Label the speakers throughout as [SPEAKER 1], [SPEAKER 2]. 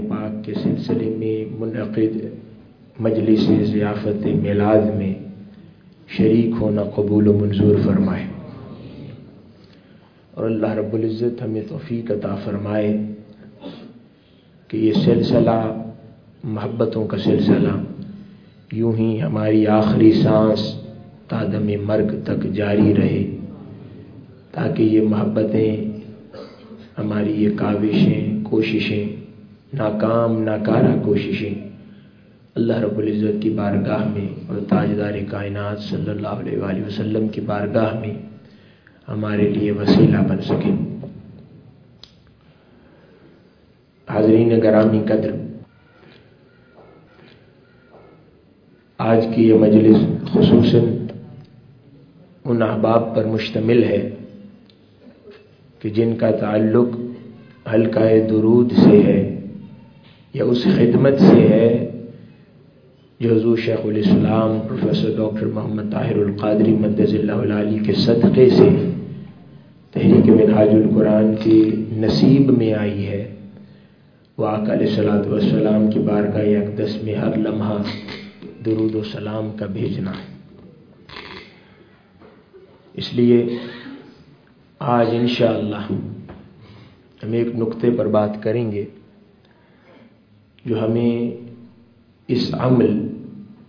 [SPEAKER 1] پاک کے سلسلے میں منعقد مجلس ضیافت میلاد میں شریک ہونا قبول و منظور فرمائے۔ اور اللہ رب العزت ہمیں توفیق عطا فرمائے کہ یہ سلسلہ محبتوں کا سلسلہ یوں ہی ہماری آخری سانس تادم مرگ تک جاری رہے تاکہ یہ محبتیں، ہماری یہ کاوشیں، کوششیں ناکام، ناکارہ کوششیں اللہ رب العزت کی بارگاہ میں اور تاجدار کائنات صلی اللہ علیہ وآلہ وسلم کی بارگاہ میں ہمارے لیے وسیلہ بن سکیں حاضرین گرامی قدر، آج کی یہ مجلس خصوصاً ان احباب پر مشتمل ہے کہ جن کا تعلق حلقہ درود سے ہے۔ یا اس خدمت سے ہے جو حضور شیخ الاسلام پروفیسر ڈاکٹر محمد طاہر القادری مدض اللہ علی کے صدقے سے تحریک منہاج القرآن کی نصیب میں آئی ہے۔ وہ آقا علیہ صلاحت والسلام کی بارگاہ اقدس میں ہر لمحہ درود و سلام کا بھیجنا ہے۔ اس لیے آج انشاءاللہ ہم ایک نقطے پر بات کریں گے۔ جو ہمیں اس عمل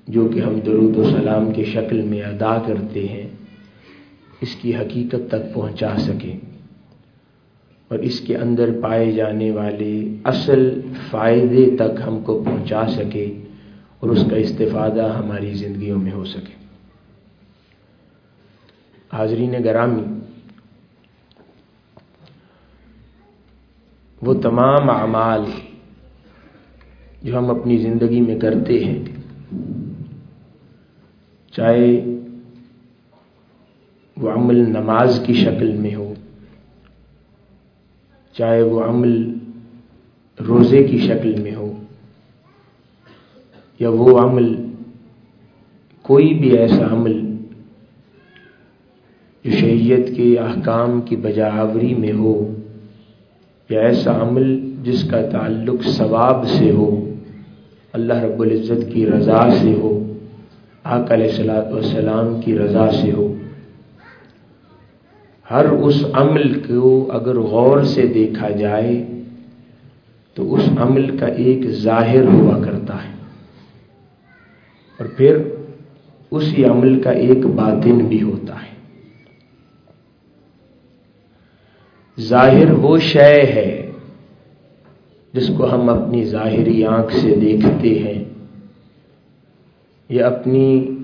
[SPEAKER 1] جو کہ ہم درود و سلام کی شکل میں ادا کرتے ہیں، اس کی حقیقت تک پہنچا سکیں اور اس کے اندر پائے جانے والے اصل فائدے تک ہم کو پہنچا سکے اور اس کا استفادہ ہماری زندگیوں میں ہو سکے۔ حاضرین گرامی، وہ تمام اعمال جو ہم اپنی زندگی میں کرتے ہیں۔ چاہے وہ عمل نماز کی شکل میں ہو، چاہے وہ عمل روزے کی شکل میں ہو، یا وہ عمل کوئی بھی ایسا عمل جو شریعت کے احکام کی بجاوری میں ہو، یا ایسا عمل جس کا تعلق ثواب سے ہو۔ اللہ رب العزت کی رضا سے ہو آق علیہ السلاۃ والسلام کی رضا سے ہو۔ ہر اس عمل کو اگر غور سے دیکھا جائے تو اس عمل کا ایک ظاہر ہوا کرتا ہے۔ اور پھر اسی عمل کا ایک باطن بھی ہوتا ہے۔ ظاہر وہ شے ہے جس کو ہم اپنی ظاہری آنکھ سے دیکھتے ہیں۔ یہ اپنی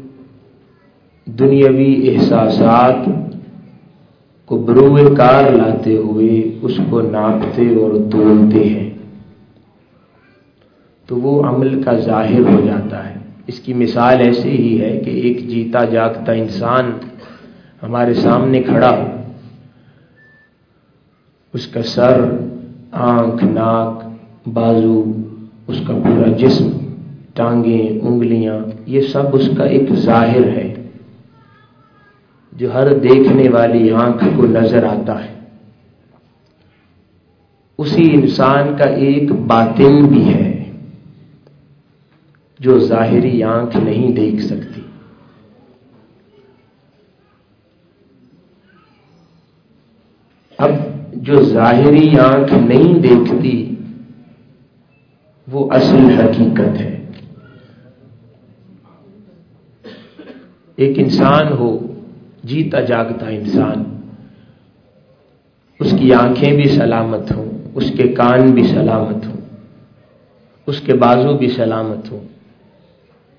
[SPEAKER 1] دنیاوی احساسات کو بروئے کار لاتے ہوئے اس کو ناپتے اور تولتے ہیں۔ تو وہ عمل کا ظاہر ہو جاتا ہے۔ اس کی مثال ایسے ہی ہے کہ ایک جیتا جاگتا انسان ہمارے سامنے کھڑا ہو، اس کا سر، آنکھ، ناک بازو، اس کا پورا جسم، ٹانگیں، انگلیاں، یہ سب اس کا ایک ظاہر ہے، جو ہر دیکھنے والی آنکھ کو نظر آتا ہے۔ اسی انسان کا ایک باطن بھی ہے، جو ظاہری آنکھ نہیں دیکھ سکتی۔ اب جو ظاہری آنکھ نہیں دیکھتی وہ اصل حقیقت ہے۔ ایک انسان ہو، جیتا جاگتا انسان۔ اس کی آنکھیں بھی سلامت ہوں، اس کے کان بھی سلامت ہوں، اس کے بازو بھی سلامت ہوں۔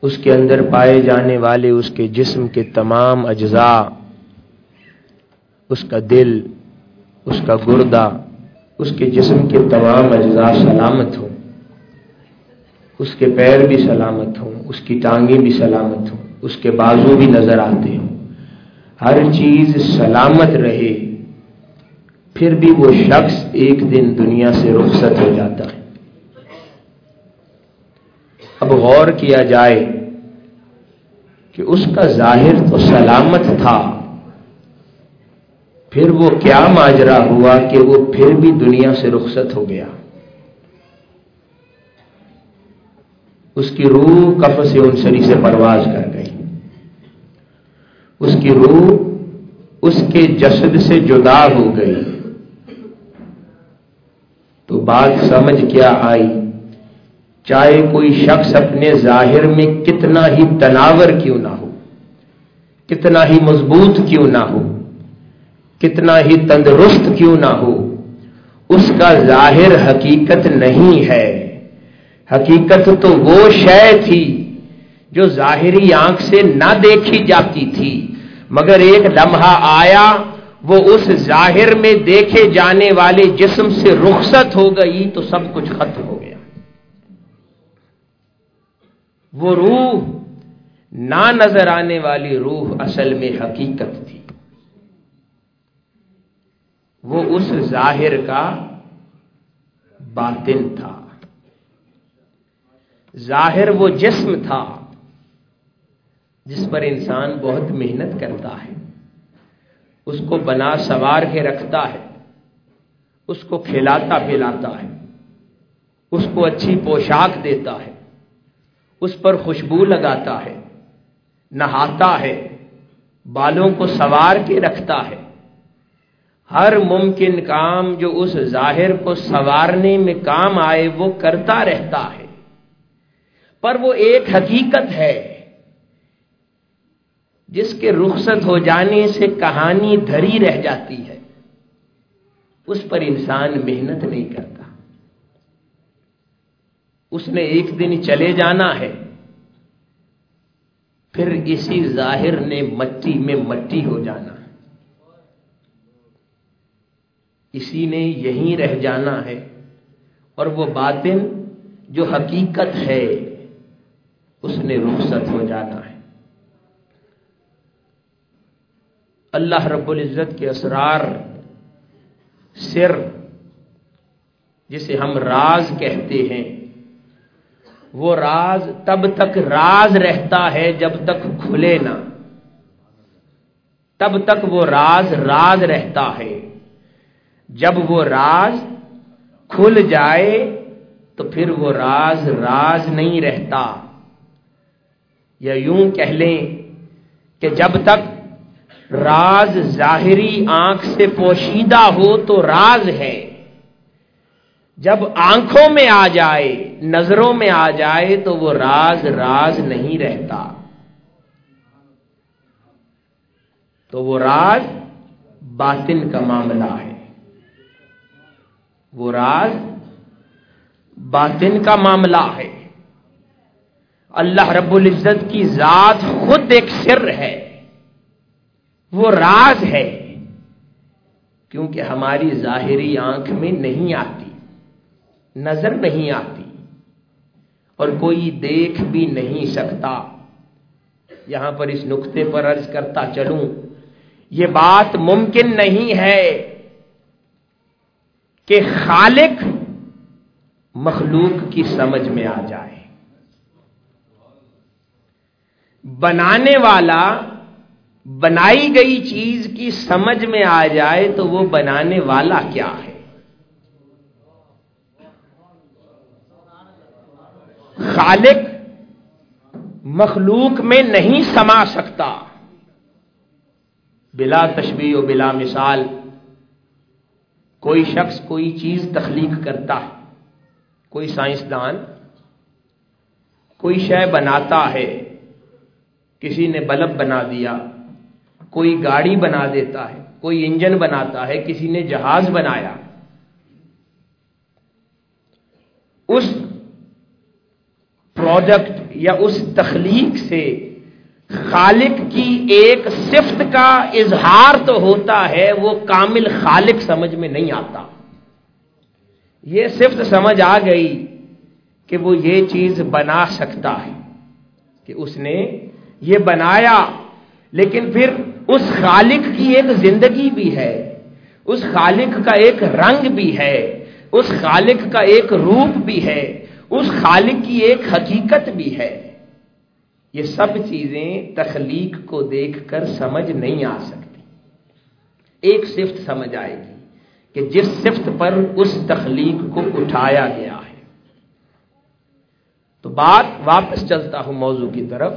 [SPEAKER 1] اس کے اندر پائے جانے والے، اس کے جسم کے تمام اجزاء، اس کا دل، اس کا گردہ، اس کے جسم کے تمام اجزاء سلامت ہوں۔ اس کے پیر بھی سلامت ہوں، اس کی ٹانگیں بھی سلامت ہوں، اس کے بازو بھی نظر آتے ہوں۔ ہر چیز سلامت رہے، پھر بھی وہ شخص ایک دن دنیا سے رخصت ہو جاتا ہے۔ اب غور کیا جائے کہ اس کا ظاہر تو سلامت تھا، پھر وہ کیا ماجرا ہوا کہ وہ پھر بھی دنیا سے رخصت ہو گیا۔ اس کی روح کف سے انسری سے پرواز کر گئی۔ اس کی روح اس کے جسد سے جدا ہو گئی۔ تو بات سمجھ کیا آئی؟ چاہے کوئی شخص اپنے ظاہر میں کتنا ہی تناور کیوں نہ ہو، کتنا ہی مضبوط کیوں نہ ہو، کتنا ہی تندرست کیوں نہ ہو، اس کا ظاہر حقیقت نہیں ہے۔ حقیقت تو وہ شے تھی جو ظاہری آنکھ سے نہ دیکھی جاتی تھی، مگر ایک لمحہ آیا، وہ اس ظاہر میں دیکھے جانے والے جسم سے رخصت ہو گئی تو سب کچھ ختم ہو گیا۔ وہ روح نہ نظر آنے والی روح اصل میں حقیقت تھی۔ وہ اس ظاہر کا باطن تھا۔ ظاہر وہ جسم تھا جس پر انسان بہت محنت کرتا ہے۔ اس کو بنا سوار کے رکھتا ہے۔ اس کو کھلاتا پلاتا ہے۔ اس کو اچھی پوشاک دیتا ہے۔ اس پر خوشبو لگاتا ہے۔ نہاتا ہے۔ بالوں کو سوار کے رکھتا ہے۔ ہر ممکن کام جو اس ظاہر کو سوارنے میں کام آئے وہ کرتا رہتا ہے۔ پر وہ ایک حقیقت ہے جس کے رخصت ہو جانے سے کہانی دھری رہ جاتی ہے۔ اس پر انسان محنت نہیں کرتا۔ اس نے ایک دن چلے جانا ہے، پھر اسی ظاہر نے مٹی میں مٹی ہو جانا۔ اسی نے یہیں رہ جانا ہے اور وہ باطن جو حقیقت ہے اس نے رخصت ہو جانا ہے۔ اللہ رب العزت کے اسرار سر، جسے ہم راز کہتے ہیں، وہ راز تب تک راز رہتا ہے جب تک کھلے نہ۔ تب تک وہ راز راز رہتا ہے۔ جب وہ راز کھل جائے تو پھر وہ راز راز نہیں رہتا۔ یا یوں کہہ لیں کہ جب تک راز ظاہری آنکھ سے پوشیدہ ہو تو راز ہے۔ جب آنکھوں میں آ جائے، نظروں میں آ جائے تو وہ راز راز نہیں رہتا۔ تو وہ راز باطن کا معاملہ ہے۔ وہ راز باطن کا معاملہ ہے۔ اللہ رب العزت کی ذات خود ایک سر ہے۔ وہ راز ہے۔ کیونکہ ہماری ظاہری آنکھ میں نہیں آتی، نظر نہیں آتی، اور کوئی دیکھ بھی نہیں سکتا۔ یہاں پر اس نقطے پر عرض کرتا چلوں، یہ بات ممکن نہیں ہے کہ خالق مخلوق کی سمجھ میں آ جائے۔ بنانے والا بنائی گئی چیز کی سمجھ میں آ جائے تو وہ بنانے والا کیا ہے؟ خالق مخلوق میں نہیں سما سکتا۔ بلا تشبیح و بلا مثال کوئی شخص کوئی چیز تخلیق کرتا ہے، کوئی سائنسدان کوئی شے بناتا ہے۔ کسی نے بلب بنا دیا، کوئی گاڑی بنا دیتا ہے، کوئی انجن بناتا ہے، کسی نے جہاز بنایا۔ اس پروڈکٹ یا اس تخلیق سے خالق کی ایک صفت کا اظہار تو ہوتا ہے، وہ کامل خالق سمجھ میں نہیں آتا۔ یہ صفت سمجھ آ گئی کہ وہ یہ چیز بنا سکتا ہے کہ اس نے یہ بنایا، لیکن پھر اس خالق کی ایک زندگی بھی ہے، اس خالق کا ایک رنگ بھی ہے، اس خالق کا ایک روپ بھی ہے، اس خالق کی ایک حقیقت بھی ہے۔ یہ سب چیزیں تخلیق کو دیکھ کر سمجھ نہیں آ سکتی۔ ایک صفت سمجھ آئے گی کہ جس صفت پر اس تخلیق کو اٹھایا گیا ہے۔ تو بات واپس چلتا ہوں موضوع کی طرف۔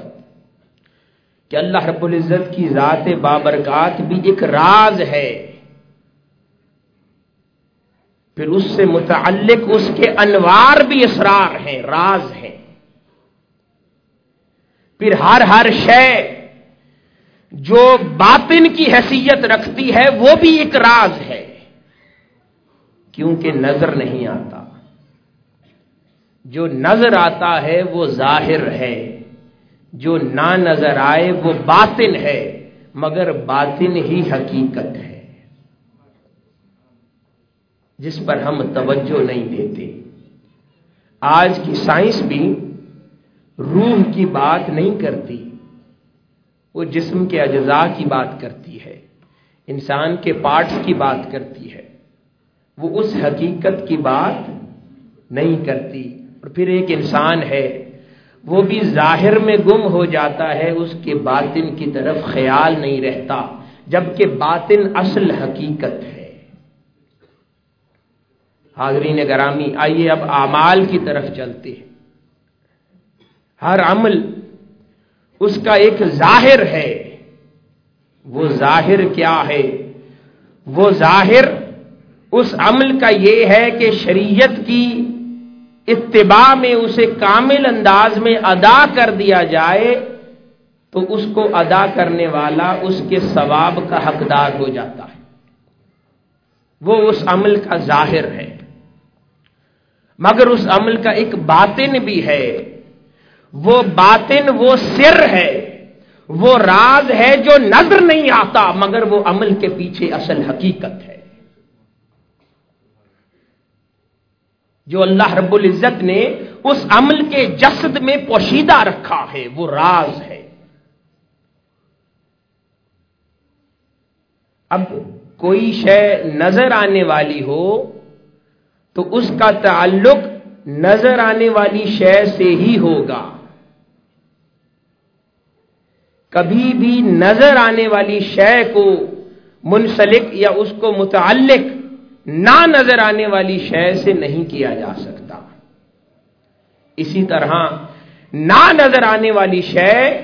[SPEAKER 1] کہ اللہ رب العزت کی ذات بابرکات بھی ایک راز ہے۔ پھر اس سے متعلق اس کے انوار بھی اسرار ہیں، راز ہیں۔ پھر ہر ہر شے جو باطن کی حیثیت رکھتی ہے، وہ بھی ایک راز ہے۔ کیونکہ نظر نہیں آتا۔ جو نظر آتا ہے، وہ ظاہر ہے۔ جو نہ نظر آئے وہ باطن ہے، مگر باطن ہی حقیقت ہے۔ جس پر ہم توجہ نہیں دیتے۔ آج کی سائنس بھی روح کی بات نہیں کرتی، وہ جسم کے اجزاء کی بات کرتی ہے، انسان کے پارٹس کی بات کرتی ہے۔ وہ اس حقیقت کی بات نہیں کرتی، اور پھر ایک انسان ہے۔ وہ بھی ظاہر میں گم ہو جاتا ہے، اس کے باطن کی طرف خیال نہیں رہتا، جبکہ باطن اصل حقیقت ہے۔ حاضرین گرامی، آئیے اب اعمال کی طرف چلتے ہیں۔ ہر عمل اس کا ایک ظاہر ہے۔ وہ ظاہر کیا ہے؟ وہ ظاہر اس عمل کا یہ ہے کہ شریعت کی اتباع میں اسے کامل انداز میں ادا کر دیا جائے، تو اس کو ادا کرنے والا اس کے ثواب کا حقدار ہو جاتا ہے۔ وہ اس عمل کا ظاہر ہے۔ مگر اس عمل کا ایک باطن بھی ہے۔ وہ باطن، وہ سر ہے۔ وہ راز ہے جو نظر نہیں آتا، مگر وہ عمل کے پیچھے اصل حقیقت ہے۔ جو اللہ رب العزت نے اس عمل کے جسد میں پوشیدہ رکھا ہے، وہ راز ہے۔ اب کوئی شے نظر آنے والی ہو، تو اس کا تعلق نظر آنے والی شے سے ہی ہوگا۔ کبھی بھی نظر آنے والی شے کو منسلک یا اس کو متعلق نہ نظر آنے والی شے سے نہیں کیا جا سکتا۔ اسی طرح نہ نظر آنے والی شے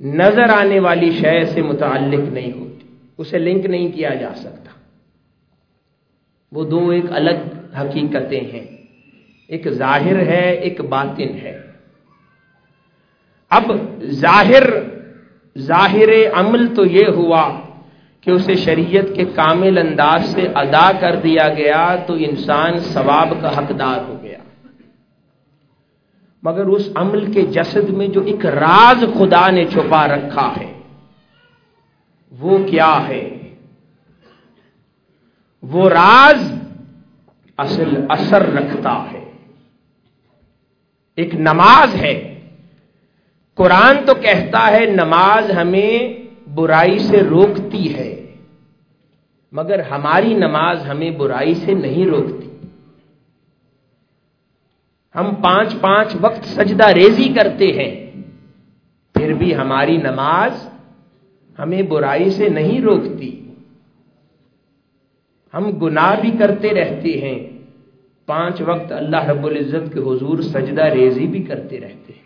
[SPEAKER 1] نظر آنے والی شے سے متعلق نہیں ہوتی۔ اسے لنک نہیں کیا جا سکتا۔ وہ دو ایک الگ حقیقتیں ہیں۔ ایک ظاہر ہے، ایک باطن ہے۔ اب ظاہر ظاہر عمل تو یہ ہوا کہ اسے شریعت کے کامل انداز سے ادا کر دیا گیا تو انسان ثواب کا حقدار ہو گیا۔ مگر اس عمل کے جسد میں جو ایک راز خدا نے چھپا رکھا ہے، وہ کیا ہے؟ وہ راز اصل اثر رکھتا ہے۔ ایک نماز ہے۔ قرآن تو کہتا ہے نماز ہمیں برائی سے روکتی ہے، مگر ہماری نماز ہمیں برائی سے نہیں روکتی۔ ہم پانچ پانچ وقت سجدہ ریزی کرتے ہیں، پھر بھی ہماری نماز ہمیں برائی سے نہیں روکتی۔ ہم گناہ بھی کرتے رہتے ہیں، پانچ وقت اللہ رب العزت کے حضور سجدہ ریزی بھی کرتے رہتے ہیں۔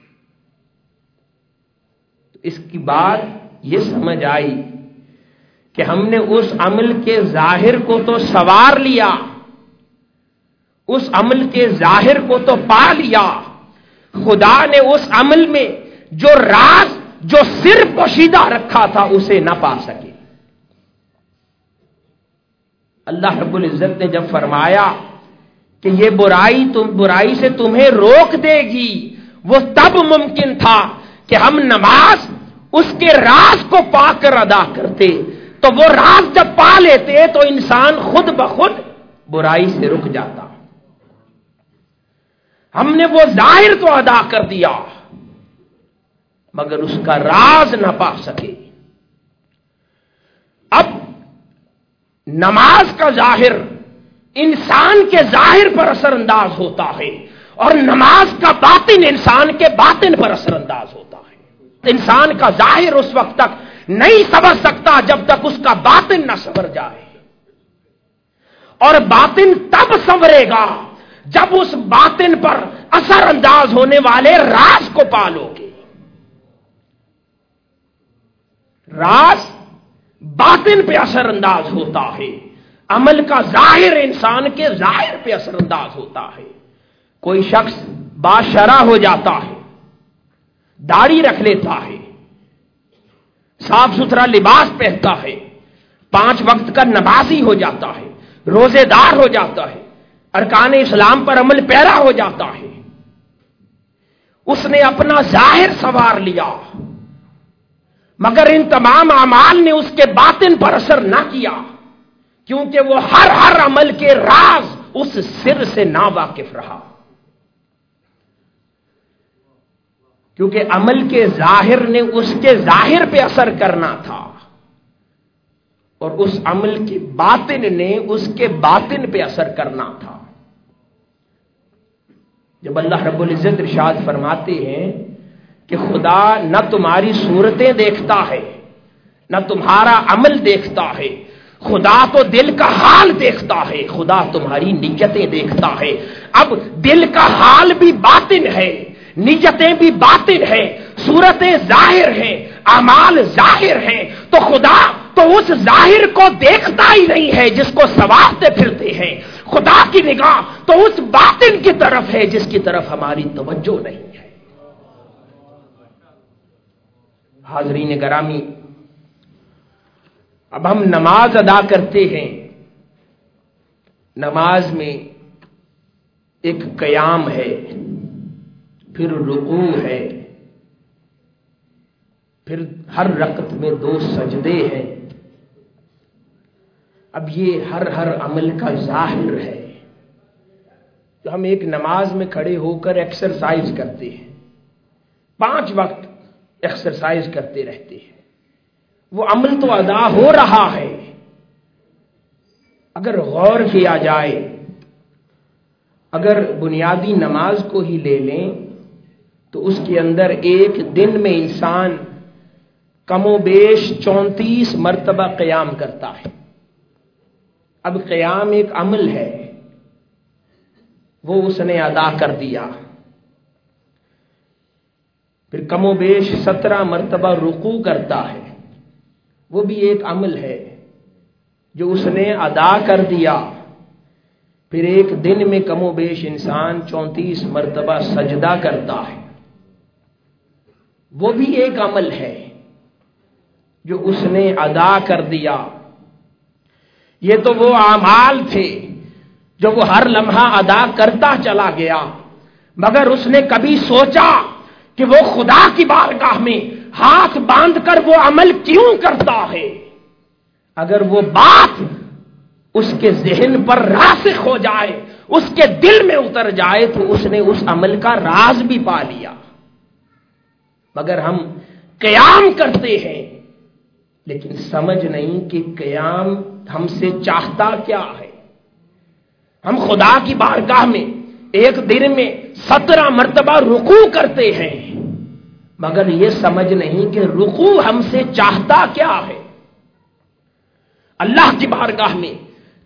[SPEAKER 1] تو اس کی بات یہ سمجھ آئی کہ ہم نے اس عمل کے ظاہر کو تو سوار لیا، اس عمل کے ظاہر کو تو پا لیا۔ خدا نے اس عمل میں جو راز، جو سر پوشیدہ رکھا تھا، اسے نہ پا سکے۔ اللہ رب العزت نے جب فرمایا کہ یہ برائی تم، برائی سے تمہیں روک دے گی، وہ تب ممکن تھا کہ ہم نماز اس کے راز کو پا کر ادا کرتے، تو وہ راز جب پا لیتے تو انسان خود بخود برائی سے رک جاتا۔ ہم نے وہ ظاہر تو ادا کر دیا، مگر اس کا راز نہ پا سکے۔ اب نماز کا ظاہر انسان کے ظاہر پر اثر انداز ہوتا ہے، اور نماز کا باطن انسان کے باطن پر اثر انداز ہوتا ہے۔ انسان کا ظاہر اس وقت تک نہیں سمجھ سکتا جب تک اس کا باطن نہ سنور جائے۔ اور باطن تب سنورے گا جب اس باطن پر اثر انداز ہونے والے راز کو پالو گے۔ راز باطن پہ اثر انداز ہوتا ہے۔ عمل کا ظاہر انسان کے ظاہر پہ اثر انداز ہوتا ہے۔ کوئی شخص باشرہ ہو جاتا ہے۔ داڑھی رکھ لیتا ہے صاف ستھرا لباس پہنتا ہے، پانچ وقت کا نمازی ہو جاتا ہے، روزے دار ہو جاتا ہے، ارکان اسلام پر عمل پیرا ہو جاتا ہے۔ اس نے اپنا ظاہر سوار لیا، مگر ان تمام اعمال نے اس کے باطن پر اثر نہ کیا، کیونکہ وہ ہر ہر عمل کے راز اس سر سے نا واقف رہا۔ کیونکہ عمل کے ظاہر نے اس کے ظاہر پہ اثر کرنا تھا۔ اور اس عمل کی باطن نے اس کے باطن پہ اثر کرنا تھا۔ جب اللہ رب العزت رشاد فرماتے ہیں کہ خدا نہ تمہاری صورتیں دیکھتا ہے، نہ تمہارا عمل دیکھتا ہے، خدا تو دل کا حال دیکھتا ہے، خدا تمہاری نیتیں دیکھتا ہے۔ اب دل کا حال بھی باطن ہے۔ نیتیں بھی باطن ہے صورتیں ظاہر ہیں امال ظاہر ہیں۔ تو خدا تو اس ظاہر کو دیکھتا ہی نہیں ہے جس کو سوارتے پھرتے ہیں۔ خدا کی نگاہ تو اس باطن کی طرف ہے جس کی طرف ہماری توجہ نہیں ہے۔ حاضرین گرامی، اب ہم نماز ادا کرتے ہیں۔ نماز میں ایک قیام ہے۔ پھر رکوع ہے۔ پھر ہر رقط میں دو سجدے ہیں۔ اب یہ ہر ہر عمل کا ظاہر ہے۔ جو ہم ایک نماز میں کھڑے ہو کر ایکسرسائز کرتے ہیں۔ پانچ وقت ایکسرسائز کرتے رہتے ہیں۔ وہ عمل تو ادا ہو رہا ہے۔ اگر غور کیا جائے، اگر بنیادی نماز کو ہی لے لیں تو اس کے اندر ایک دن میں انسان کم و بیش چونتیس مرتبہ قیام کرتا ہے۔ اب قیام ایک عمل ہے۔ وہ اس نے ادا کر دیا۔ پھر کم و بیش سترہ مرتبہ رکو کرتا ہے۔ وہ بھی ایک عمل ہے۔ جو اس نے ادا کر دیا۔ پھر ایک دن میں کم و بیش انسان چونتیس مرتبہ سجدہ کرتا ہے۔ وہ بھی ایک عمل ہے جو اس نے ادا کر دیا۔ یہ تو وہ اعمال تھے جو وہ ہر لمحہ ادا کرتا چلا گیا، مگر اس نے کبھی سوچا کہ وہ خدا کی بارگاہ میں ہاتھ باندھ کر وہ عمل کیوں کرتا ہے؟ اگر وہ بات اس کے ذہن پر راسخ ہو جائے، اس کے دل میں اتر جائے تو اس نے اس عمل کا راز بھی پا لیا۔ مگر ہم قیام کرتے ہیں۔ لیکن سمجھ نہیں کہ قیام ہم سے چاہتا کیا ہے۔ ہم خدا کی بارگاہ میں ایک دن میں سترہ مرتبہ رکو کرتے ہیں۔ مگر یہ سمجھ نہیں کہ رکو ہم سے چاہتا کیا ہے۔ اللہ کی بارگاہ میں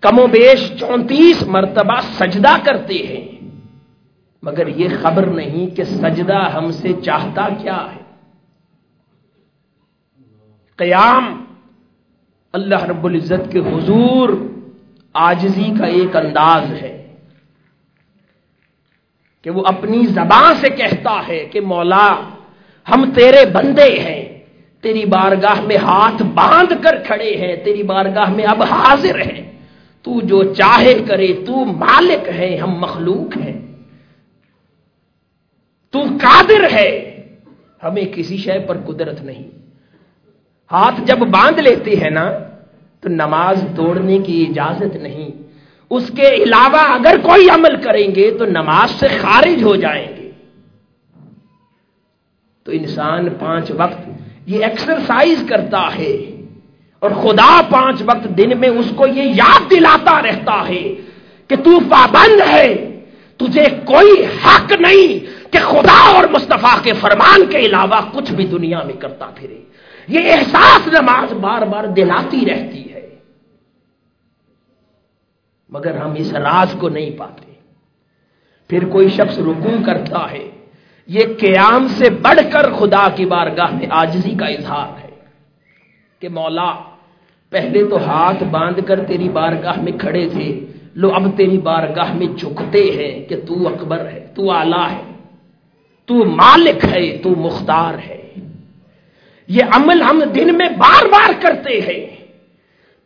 [SPEAKER 1] کم و بیش چونتیس مرتبہ سجدہ کرتے ہیں۔ مگر یہ خبر نہیں کہ سجدہ ہم سے چاہتا کیا ہے۔ قیام اللہ رب العزت کے حضور آجزی کا ایک انداز ہے کہ وہ اپنی زبان سے کہتا ہے کہ مولا ہم تیرے بندے ہیں، تیری بارگاہ میں ہاتھ باندھ کر کھڑے ہیں، تیری بارگاہ میں اب حاضر ہیں۔ تو جو چاہے کرے، تو مالک ہے، ہم مخلوق ہیں۔ تو قادر ہے، ہمیں کسی شے پر قدرت نہیں۔ ہاتھ جب باندھ لیتے ہیں نا، تو نماز توڑنے کی اجازت نہیں۔ اس کے علاوہ اگر کوئی عمل کریں گے، تو نماز سے خارج ہو جائیں گے۔ تو انسان پانچ وقت یہ ایکسرسائز کرتا ہے۔ اور خدا پانچ وقت دن میں اس کو یہ یاد دلاتا رہتا ہے کہ تو پابند ہے۔ تجھے کوئی حق نہیں کہ خدا اور مصطفیٰ کے فرمان کے علاوہ کچھ بھی دنیا میں کرتا پھرے۔ یہ احساس نماز بار بار دلاتی رہتی ہے۔ مگر ہم اس راز کو نہیں پاتے۔ پھر کوئی شخص رکوع کرتا ہے۔ یہ قیام سے بڑھ کر خدا کی بارگاہ میں آجزی کا اظہار ہے کہ مولا، پہلے تو ہاتھ باندھ کر تیری بارگاہ میں کھڑے تھے، لو اب تیری بارگاہ میں جھکتے ہیں کہ تو اکبر ہے، تو آلہ ہے، تو مالک ہے، تو مختار ہے۔ یہ عمل ہم دن میں بار بار کرتے ہیں۔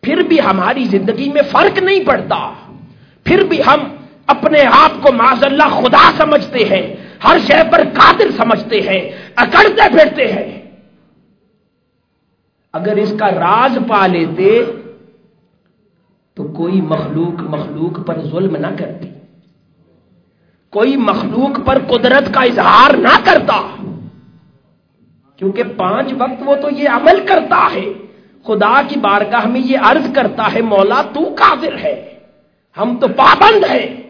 [SPEAKER 1] پھر بھی ہماری زندگی میں فرق نہیں پڑتا۔ پھر بھی ہم اپنے آپ کو معذ اللہ خدا سمجھتے ہیں۔ ہر شے پر قادر سمجھتے ہیں۔ اکڑتے پھرتے ہیں۔ اگر اس کا راز پا لیتے تو کوئی مخلوق مخلوق پر ظلم نہ کرتی۔ کوئی مخلوق پر قدرت کا اظہار نہ کرتا۔ کیونکہ پانچ وقت وہ تو یہ عمل کرتا ہے۔ خدا کی بارگاہ میں یہ عرض کرتا ہے، مولا تو قادر ہے، ہم تو پابند ہیں۔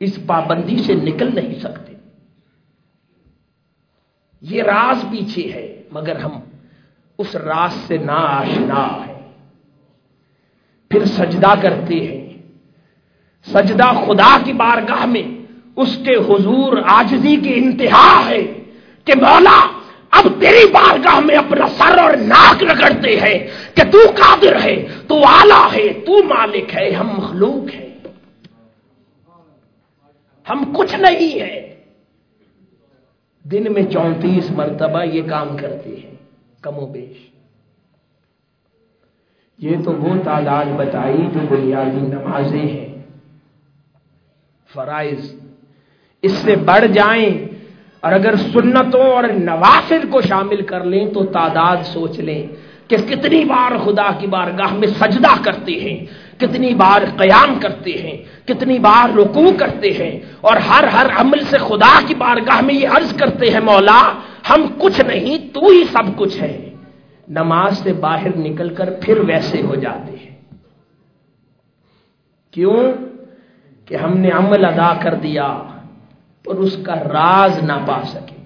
[SPEAKER 1] اس پابندی سے نکل نہیں سکتے۔ یہ راز پیچھے ہے، مگر ہم اس راز سے نا آشنا ہے پھر سجدہ کرتے ہیں۔ سجدہ خدا کی بارگاہ میں، اس کے حضور آجزی کی انتہا ہے کہ مولا اب تیری بارگاہ میں اپنا سر اور ناک رگڑتے ہیں کہ تو قادر ہے، تو آلہ ہے، تو مالک ہے، ہم مخلوق ہیں۔ ہم کچھ نہیں ہے دن میں چونتیس مرتبہ یہ کام کرتے ہیں، کم و بیش۔ یہ تو وہ تعداد بتائی جو بنیادی نمازیں ہیں۔ فرائض اس سے بڑھ جائیں اور اگر سنتوں اور نوافل کو شامل کر لیں تو تعداد سوچ لیں کہ کتنی بار خدا کی بارگاہ میں سجدہ کرتے ہیں، کتنی بار قیام کرتے ہیں، کتنی بار رکوع کرتے ہیں اور ہر ہر عمل سے خدا کی بارگاہ میں یہ عرض کرتے ہیں، مولا، ہم کچھ نہیں، تو ہی سب کچھ ہے۔ نماز سے باہر نکل کر پھر ویسے ہو جاتے ہیں۔ کیوں؟ کہ ہم نے عمل ادا کر دیا۔ اور اس کا راز نہ پا سکے۔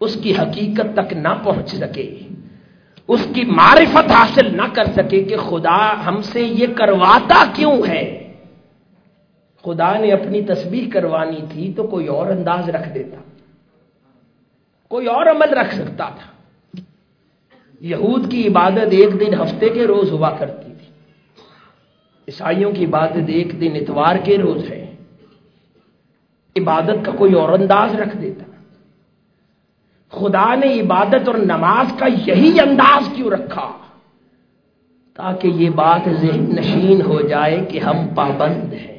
[SPEAKER 1] اس کی حقیقت تک نہ پہنچ سکے۔ اس کی معرفت حاصل نہ کر سکے کہ خدا ہم سے یہ کرواتا کیوں ہے۔ خدا نے اپنی تسبیح کروانی تھی تو کوئی اور انداز رکھ دیتا۔ کوئی اور عمل رکھ سکتا تھا۔ یہود کی عبادت ایک دن ہفتے کے روز ہوا کرتی تھی۔ عیسائیوں کی عبادت ایک دن اتوار کے روز ہے۔ عبادت کا کوئی اور انداز رکھ دیتا۔ خدا نے عبادت اور نماز کا یہی انداز کیوں رکھا؟ تاکہ یہ بات ذہن نشین ہو جائے کہ ہم پابند ہیں۔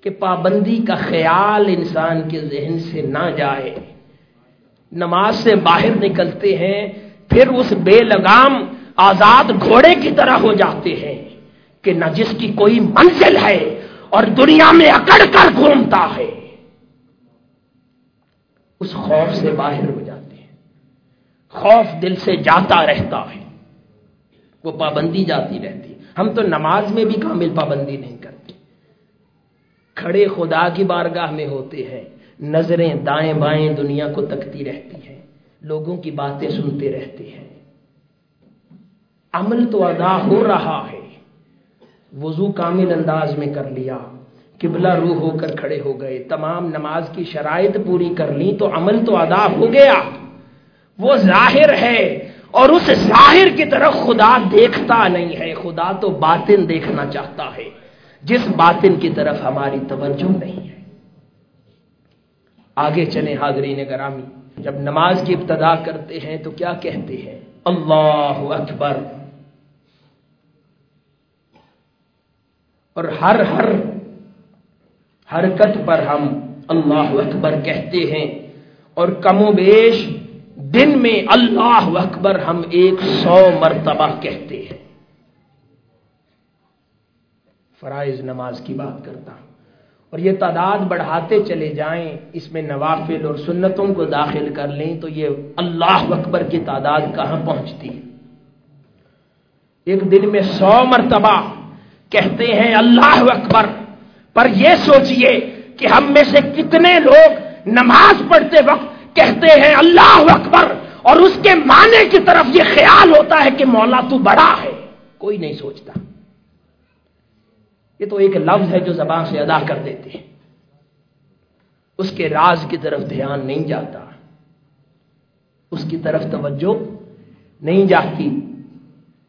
[SPEAKER 1] کہ پابندی کا خیال انسان کے ذہن سے نہ جائے۔ نماز سے باہر نکلتے ہیں، پھر اس بے لگام آزاد گھوڑے کی طرح ہو جاتے ہیں کہ نہ جس کی کوئی منزل ہے۔ اور دنیا میں اکڑ کر گھومتا ہے۔ اس خوف سے باہر ہو جاتے ہیں۔ خوف دل سے جاتا رہتا ہے۔ وہ پابندی جاتی رہتی۔ ہم تو نماز میں بھی کامل پابندی نہیں کرتے۔ کھڑے خدا کی بارگاہ میں ہوتے ہیں۔ نظریں دائیں بائیں دنیا کو تکتی رہتی ہیں۔ لوگوں کی باتیں سنتے رہتے ہیں۔ عمل تو ادا ہو رہا ہے۔ وضو کامل انداز میں کر لیا۔ قبلہ روح ہو کر کھڑے ہو گئے۔ تمام نماز کی شرائط پوری کر لی تو عمل تو ادا ہو گیا۔ وہ ظاہر ہے اور اس ظاہر کی طرف خدا دیکھتا نہیں ہے۔ خدا تو باطن دیکھنا چاہتا ہے۔ جس باطن کی طرف ہماری توجہ نہیں ہے۔ آگے چلیں حاضرین گرامی۔ جب نماز کی ابتدا کرتے ہیں تو کیا کہتے ہیں؟ اللہ اکبر۔ اور ہر ہر حرکت پر ہم اللہ اکبر کہتے ہیں اور کم و بیش دن میں اللہ اکبر ہم ایک سو مرتبہ کہتے ہیں۔ فرائض نماز کی بات کرتا ہوں۔ اور یہ تعداد بڑھاتے چلے جائیں، اس میں نوافل اور سنتوں کو داخل کر لیں تو یہ اللہ اکبر کی تعداد کہاں پہنچتی ہے؟ ایک دن میں سو مرتبہ کہتے ہیں اللہ اکبر۔ پر یہ سوچئے کہ ہم میں سے کتنے لوگ نماز پڑھتے وقت کہتے ہیں اللہ اکبر، اور اس کے معنی کی طرف یہ خیال ہوتا ہے کہ مولا تو بڑا ہے۔ کوئی نہیں سوچتا۔ یہ تو ایک لفظ ہے جو زبان سے ادا کر دیتے ہیں۔ اس کے راز کی طرف دھیان نہیں جاتا۔ اس کی طرف توجہ نہیں جاتی۔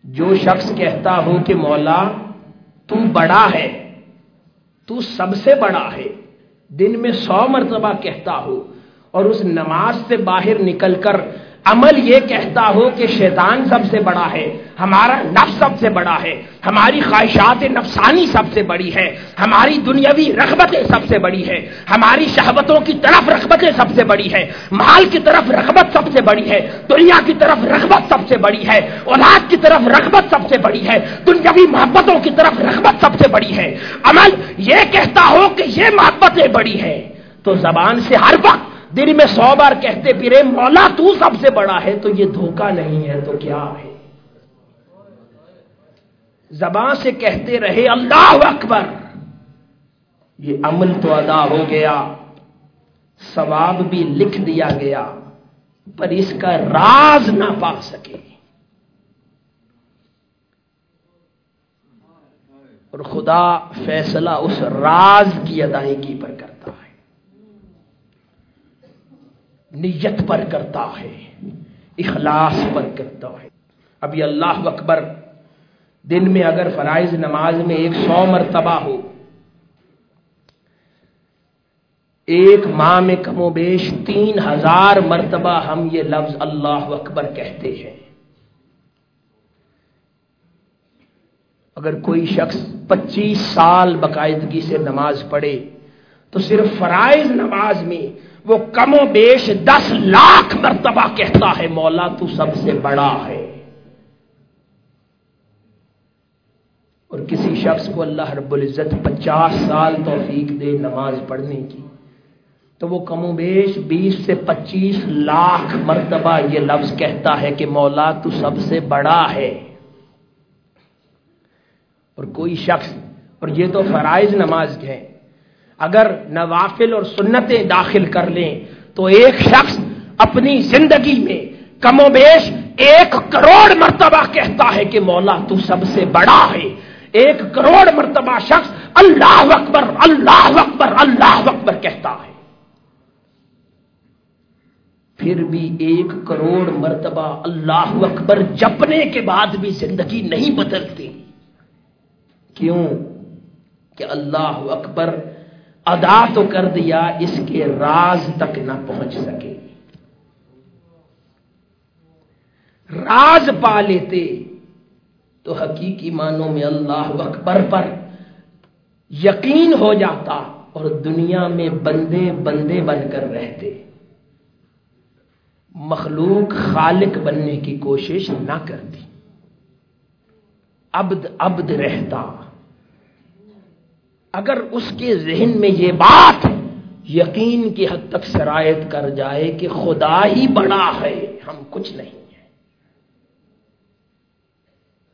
[SPEAKER 1] جو شخص کہتا ہو کہ مولا تو بڑا ہے۔ تو سب سے بڑا ہے۔ دن میں سو مرتبہ کہتا ہو اور اس نماز سے باہر نکل کر عمل یہ کہتا ہو کہ شیطان سب سے بڑا ہے، ہمارا نفس سب سے بڑا ہے، ہماری خواہشات نفسانی سب سے بڑی ہے، ہماری دنیاوی رغبتیں سب سے بڑی ہے ہماری شہبتوں کی طرف رغبتیں سب سے بڑی ہے مال کی طرف رغبت سب سے بڑی ہے، دنیا کی طرف رغبت سب سے بڑی ہے، اولاد کی طرف رغبت سب سے بڑی ہے، دنیاوی محبتوں کی طرف رغبت سب سے بڑی ہے۔ عمل یہ کہتا ہو کہ یہ محبتیں بڑی ہیں۔ تو زبان سے ہر وقت دن میں سو بار کہتے پھرے، مولا تو سب سے بڑا ہے، تو یہ دھوکہ نہیں ہے، تو کیا ہے؟ زبان سے کہتے رہے، اللہ اکبر! یہ عمل تو ادا ہو گیا، ثواب بھی لکھ دیا گیا، پر اس کا راز نہ پا سکے۔ اور خدا فیصلہ اس راز کی ادائیگی پر کرتا ہے نیت پر کرتا ہے، اخلاص پر کرتا ہے۔ ابھی اللہ اکبر دن میں اگر فرائض نماز میں ایک سو مرتبہ ہو، ایک ماہ میں کم و بیش تین ہزار مرتبہ ہم یہ لفظ اللہ اکبر کہتے ہیں۔ اگر کوئی شخص پچیس سال باقاعدگی سے نماز پڑھے تو صرف فرائض نماز میں وہ کم و بیش دس لاکھ مرتبہ کہتا ہے، مولا تو سب سے بڑا ہے۔ اور کسی شخص کو اللہ رب العزت پچاس سال توفیق دے نماز پڑھنے کی، تو وہ کم و بیش بیس سے پچیس لاکھ مرتبہ یہ لفظ کہتا ہے کہ مولا تو سب سے بڑا ہے۔ اور کوئی شخص، اور یہ تو فرائض نماز ہے اگر نوافل اور سنتیں داخل کر لیں، تو ایک شخص اپنی زندگی میں کم و بیش ایک کروڑ مرتبہ کہتا ہے کہ مولا تو سب سے بڑا ہے۔ ایک کروڑ مرتبہ شخص اللہ اکبر اللہ اکبر اللہ اکبر کہتا ہے۔ پھر بھی ایک کروڑ مرتبہ اللہ اکبر جپنے کے بعد بھی زندگی نہیں بدلتی کیوں؟ کہ اللہ اکبر ادا تو کر دیا، اس کے راز تک نہ پہنچ سکے۔ راز پا لیتے تو حقیقی معنوں میں اللہ اکبر پر یقین ہو جاتا اور دنیا میں بندے بندے بن کر رہتے۔ مخلوق خالق بننے کی کوشش نہ کرتی۔ عبد عبد رہتا۔ اگر اس کے ذہن میں یہ بات یقین کی حد تک شرائط کر جائے کہ خدا ہی بڑا ہے، ہم کچھ نہیں ہیں۔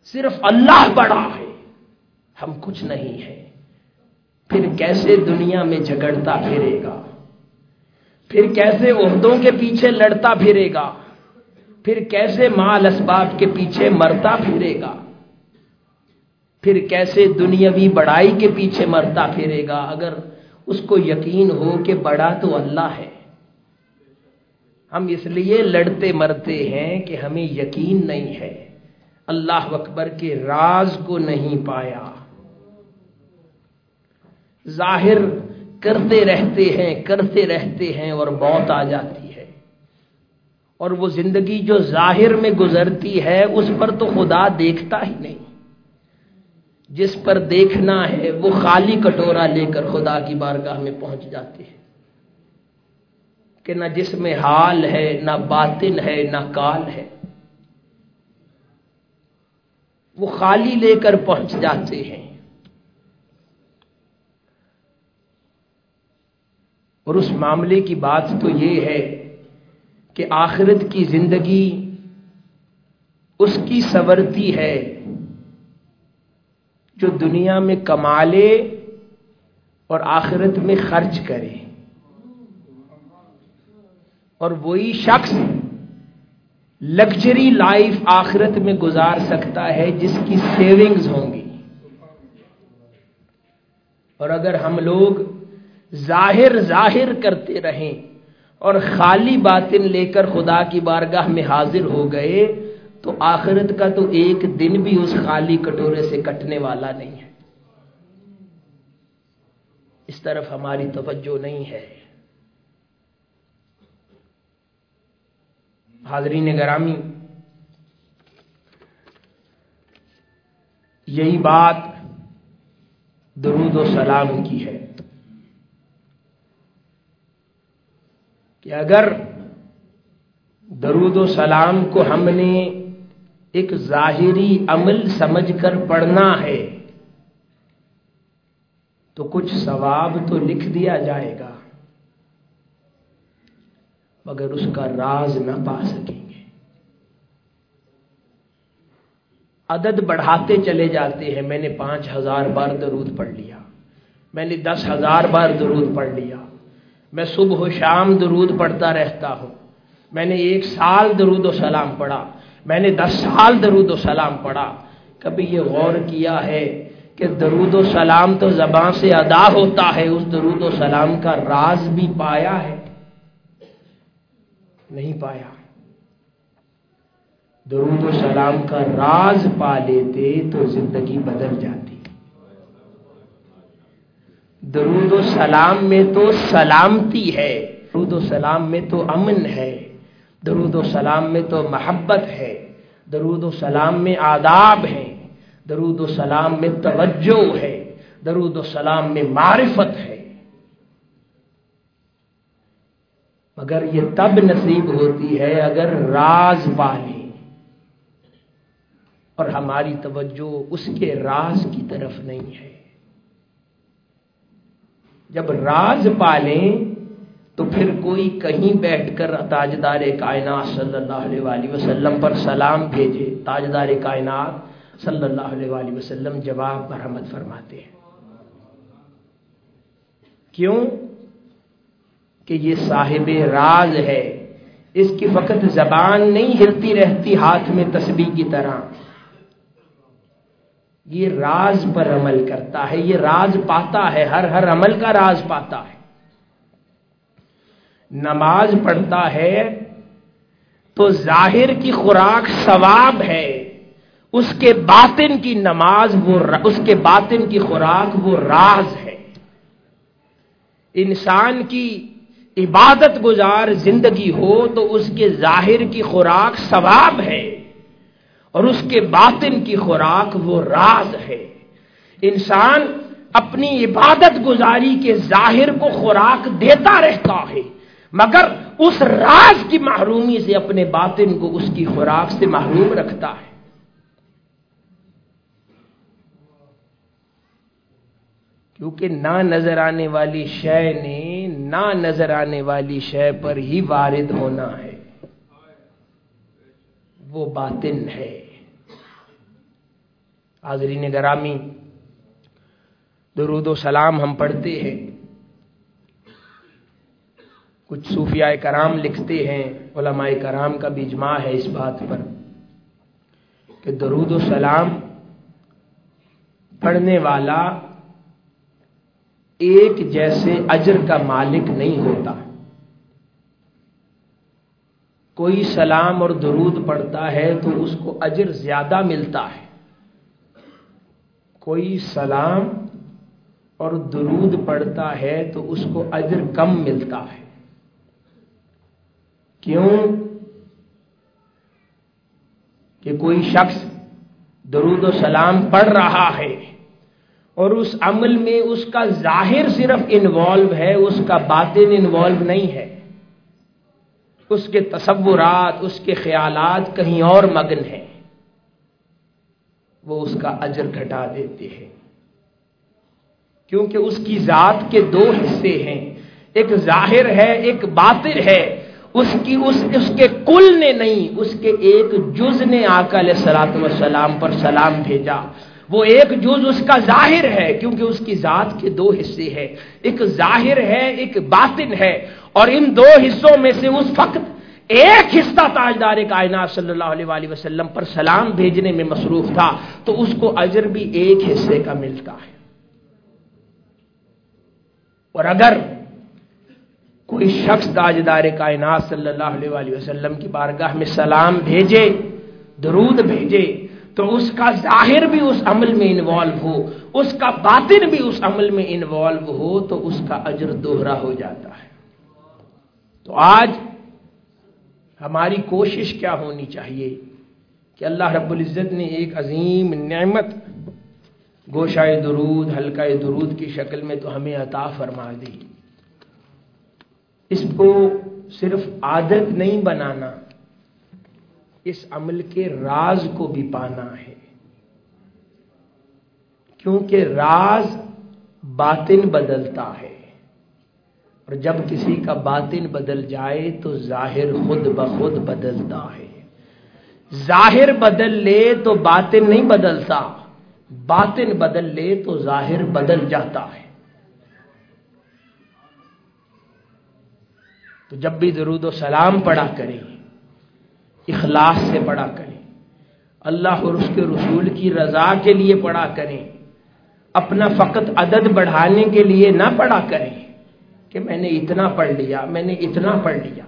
[SPEAKER 1] صرف اللہ بڑا ہے، ہم کچھ نہیں ہیں۔ پھر کیسے دنیا میں جھگڑتا پھرے گا؟ پھر کیسے عہدوں کے پیچھے لڑتا پھرے گا؟ پھر کیسے مال اسباب کے پیچھے مرتا پھرے گا؟ پھر کیسے دنیاوی بڑائی کے پیچھے مرتا پھرے گا؟ اگر اس کو یقین ہو کہ بڑا تو اللہ ہے۔ ہم اس لیے لڑتے مرتے ہیں کہ ہمیں یقین نہیں ہے۔ اللہ اکبر کے راز کو نہیں پایا۔ ظاہر کرتے رہتے ہیں، کرتے رہتے ہیں اور موت آ جاتی ہے۔ اور وہ زندگی جو ظاہر میں گزرتی ہے، اس پر تو خدا دیکھتا ہی نہیں۔ جس پر دیکھنا ہے، وہ خالی کٹورا لے کر خدا کی بارگاہ میں پہنچ جاتے ہیں۔ کہ نہ جس میں حال ہے، نہ باطن ہے، نہ کال ہے۔ وہ خالی لے کر پہنچ جاتے ہیں۔ اور اس معاملے کی بات تو یہ ہے کہ آخرت کی زندگی اس کی سورتی ہے۔ جو دنیا میں کمالے اور آخرت میں خرچ کرے۔ اور وہی شخص لگژری لائف آخرت میں گزار سکتا ہے جس کی سیونگز ہوں گی۔ اور اگر ہم لوگ ظاہر ظاہر کرتے رہیں اور خالی باطن لے کر خدا کی بارگاہ میں حاضر ہو گئے تو آخرت کا تو ایک دن بھی اس خالی کٹورے سے کٹنے والا نہیں ہے۔ اس طرف ہماری توجہ نہیں ہے۔ حاضرین گرامی، یہی بات درود و سلام کی ہے کہ اگر درود و سلام کو ہم نے ایک ظاہری عمل سمجھ کر پڑھنا ہے تو کچھ ثواب تو لکھ دیا جائے گا، مگر اس کا راز نہ پا سکیں گے۔ عدد بڑھاتے چلے جاتے ہیں۔ میں نے پانچ ہزار بار درود پڑھ لیا۔ میں نے دس ہزار بار درود پڑھ لیا۔ میں صبح و شام درود پڑھتا رہتا ہوں۔ میں نے ایک سال درود و سلام پڑھا۔ میں نے دس سال درود و سلام پڑھا۔ کبھی یہ غور کیا ہے کہ درود و سلام تو زبان سے ادا ہوتا ہے، اس درود و سلام کا راز بھی پایا ہے؟ نہیں پایا۔ درود و سلام کا راز پا لیتے تو زندگی بدل جاتی۔ درود و سلام میں تو سلامتی ہے، درود و سلام میں تو امن ہے۔ درود و سلام میں تو محبت ہے، درود و سلام میں آداب ہے، درود و سلام میں توجہ ہے، درود و سلام میں معرفت ہے۔ مگر یہ تب نصیب ہوتی ہے اگر راز پالے اور ہماری توجہ اس کے راز کی طرف نہیں ہے۔ جب راز پالیں تو پھر کوئی کہیں بیٹھ کر تاجدار کائنات صلی اللہ علیہ وآلہ وسلم پر سلام بھیجے۔ تاجدار کائنات صلی اللہ علیہ وآلہ وسلم جواب مرحمت فرماتے ہیں۔ کیوں؟ کہ یہ صاحب راز ہے۔ اس کی فقط زبان نہیں ہلتی رہتی ہاتھ میں تسبیح کی طرح۔ یہ راز پر عمل کرتا ہے، یہ راز پاتا ہے، ہر ہر عمل کا راز پاتا ہے۔ نماز پڑھتا ہے تو ظاہر کی خوراک ثواب ہے، اس کے باطن کی نماز وہ اس کے باطن کی خوراک وہ راز ہے۔ انسان کی عبادت گزار زندگی ہو تو اس کے ظاہر کی خوراک ثواب ہے اور اس کے باطن کی خوراک وہ راز ہے۔ انسان اپنی عبادت گزاری کے ظاہر کو خوراک دیتا رہتا ہے۔ مگر اس راز کی محرومی سے اپنے باطن کو اس کی خوراک سے محروم رکھتا ہے۔ کیونکہ نہ نظر آنے والی شے نے نہ نظر آنے والی شے پر ہی وارد ہونا ہے۔ وہ باطن ہے۔ حاضرین گرامی، درود و سلام ہم پڑھتے ہیں۔ کچھ صوفیاء کرام لکھتے ہیں، علماء کرام کا بھی اجماع ہے اس بات پر کہ درود و سلام پڑھنے والا ایک جیسے اجر کا مالک نہیں ہوتا۔ کوئی سلام اور درود پڑھتا ہے تو اس کو اجر زیادہ ملتا ہے۔ کوئی سلام اور درود پڑھتا ہے تو اس کو اجر کم ملتا ہے۔ کیوں؟ کہ کوئی شخص درود و سلام پڑھ رہا ہے اور اس عمل میں اس کا ظاہر صرف انوالو ہے، اس کا باطن انوالو نہیں ہے۔ اس کے تصورات، اس کے خیالات کہیں اور مگن ہیں۔ وہ اس کا اجر گھٹا دیتے ہیں۔ کیونکہ اس کی ذات کے دو حصے ہیں۔ ایک ظاہر ہے، ایک باطن ہے۔ اس کی اس اس کے کل نے نہیں، اس کے ایک جز نے آقا علیہ سلاط وسلام پر سلام بھیجا۔ وہ ایک جز اس کا ظاہر ہے، کیونکہ اس کی ذات کے دو حصے ہیں۔ ایک ظاہر ہے، ایک باطن ہے۔ اور ان دو حصوں میں سے اس فقط ایک حصہ تاجدار کائنات صلی اللہ علیہ وآلہ وسلم پر سلام بھیجنے میں مصروف تھا۔ تو اس کو اجر بھی ایک حصے کا ملتا ہے۔ اور اگر کوئی شخص تاجدار کائنات صلی اللہ علیہ وآلہ وسلم کی بارگاہ میں سلام بھیجے، درود بھیجے، تو اس کا ظاہر بھی اس عمل میں انوالو ہو، اس کا باطن بھی اس عمل میں انوالو ہو، تو اس کا اجر دوہرا ہو جاتا ہے۔ تو آج ہماری کوشش کیا ہونی چاہیے؟ کہ اللہ رب العزت نے ایک عظیم نعمت گوشائے درود حلقہ درود کی شکل میں تو ہمیں عطا فرما دی اس کو صرف عادت نہیں بنانا، اس عمل کے راز کو بھی پانا ہے۔ کیونکہ راز باطن بدلتا ہے۔ اور جب کسی کا باطن بدل جائے تو ظاہر خود بخود بدلتا ہے۔ ظاہر بدل لے تو باطن نہیں بدلتا، باطن بدل لے تو ظاہر بدل جاتا ہے۔ تو جب بھی درود و سلام پڑا کریں، اخلاص سے پڑا کریں، اللہ اور اس کے رسول کی رضا کے لیے پڑا کریں، اپنا فقط عدد بڑھانے کے لیے نہ پڑا کریں کہ میں نے اتنا پڑھ لیا، میں نے اتنا پڑھ لیا۔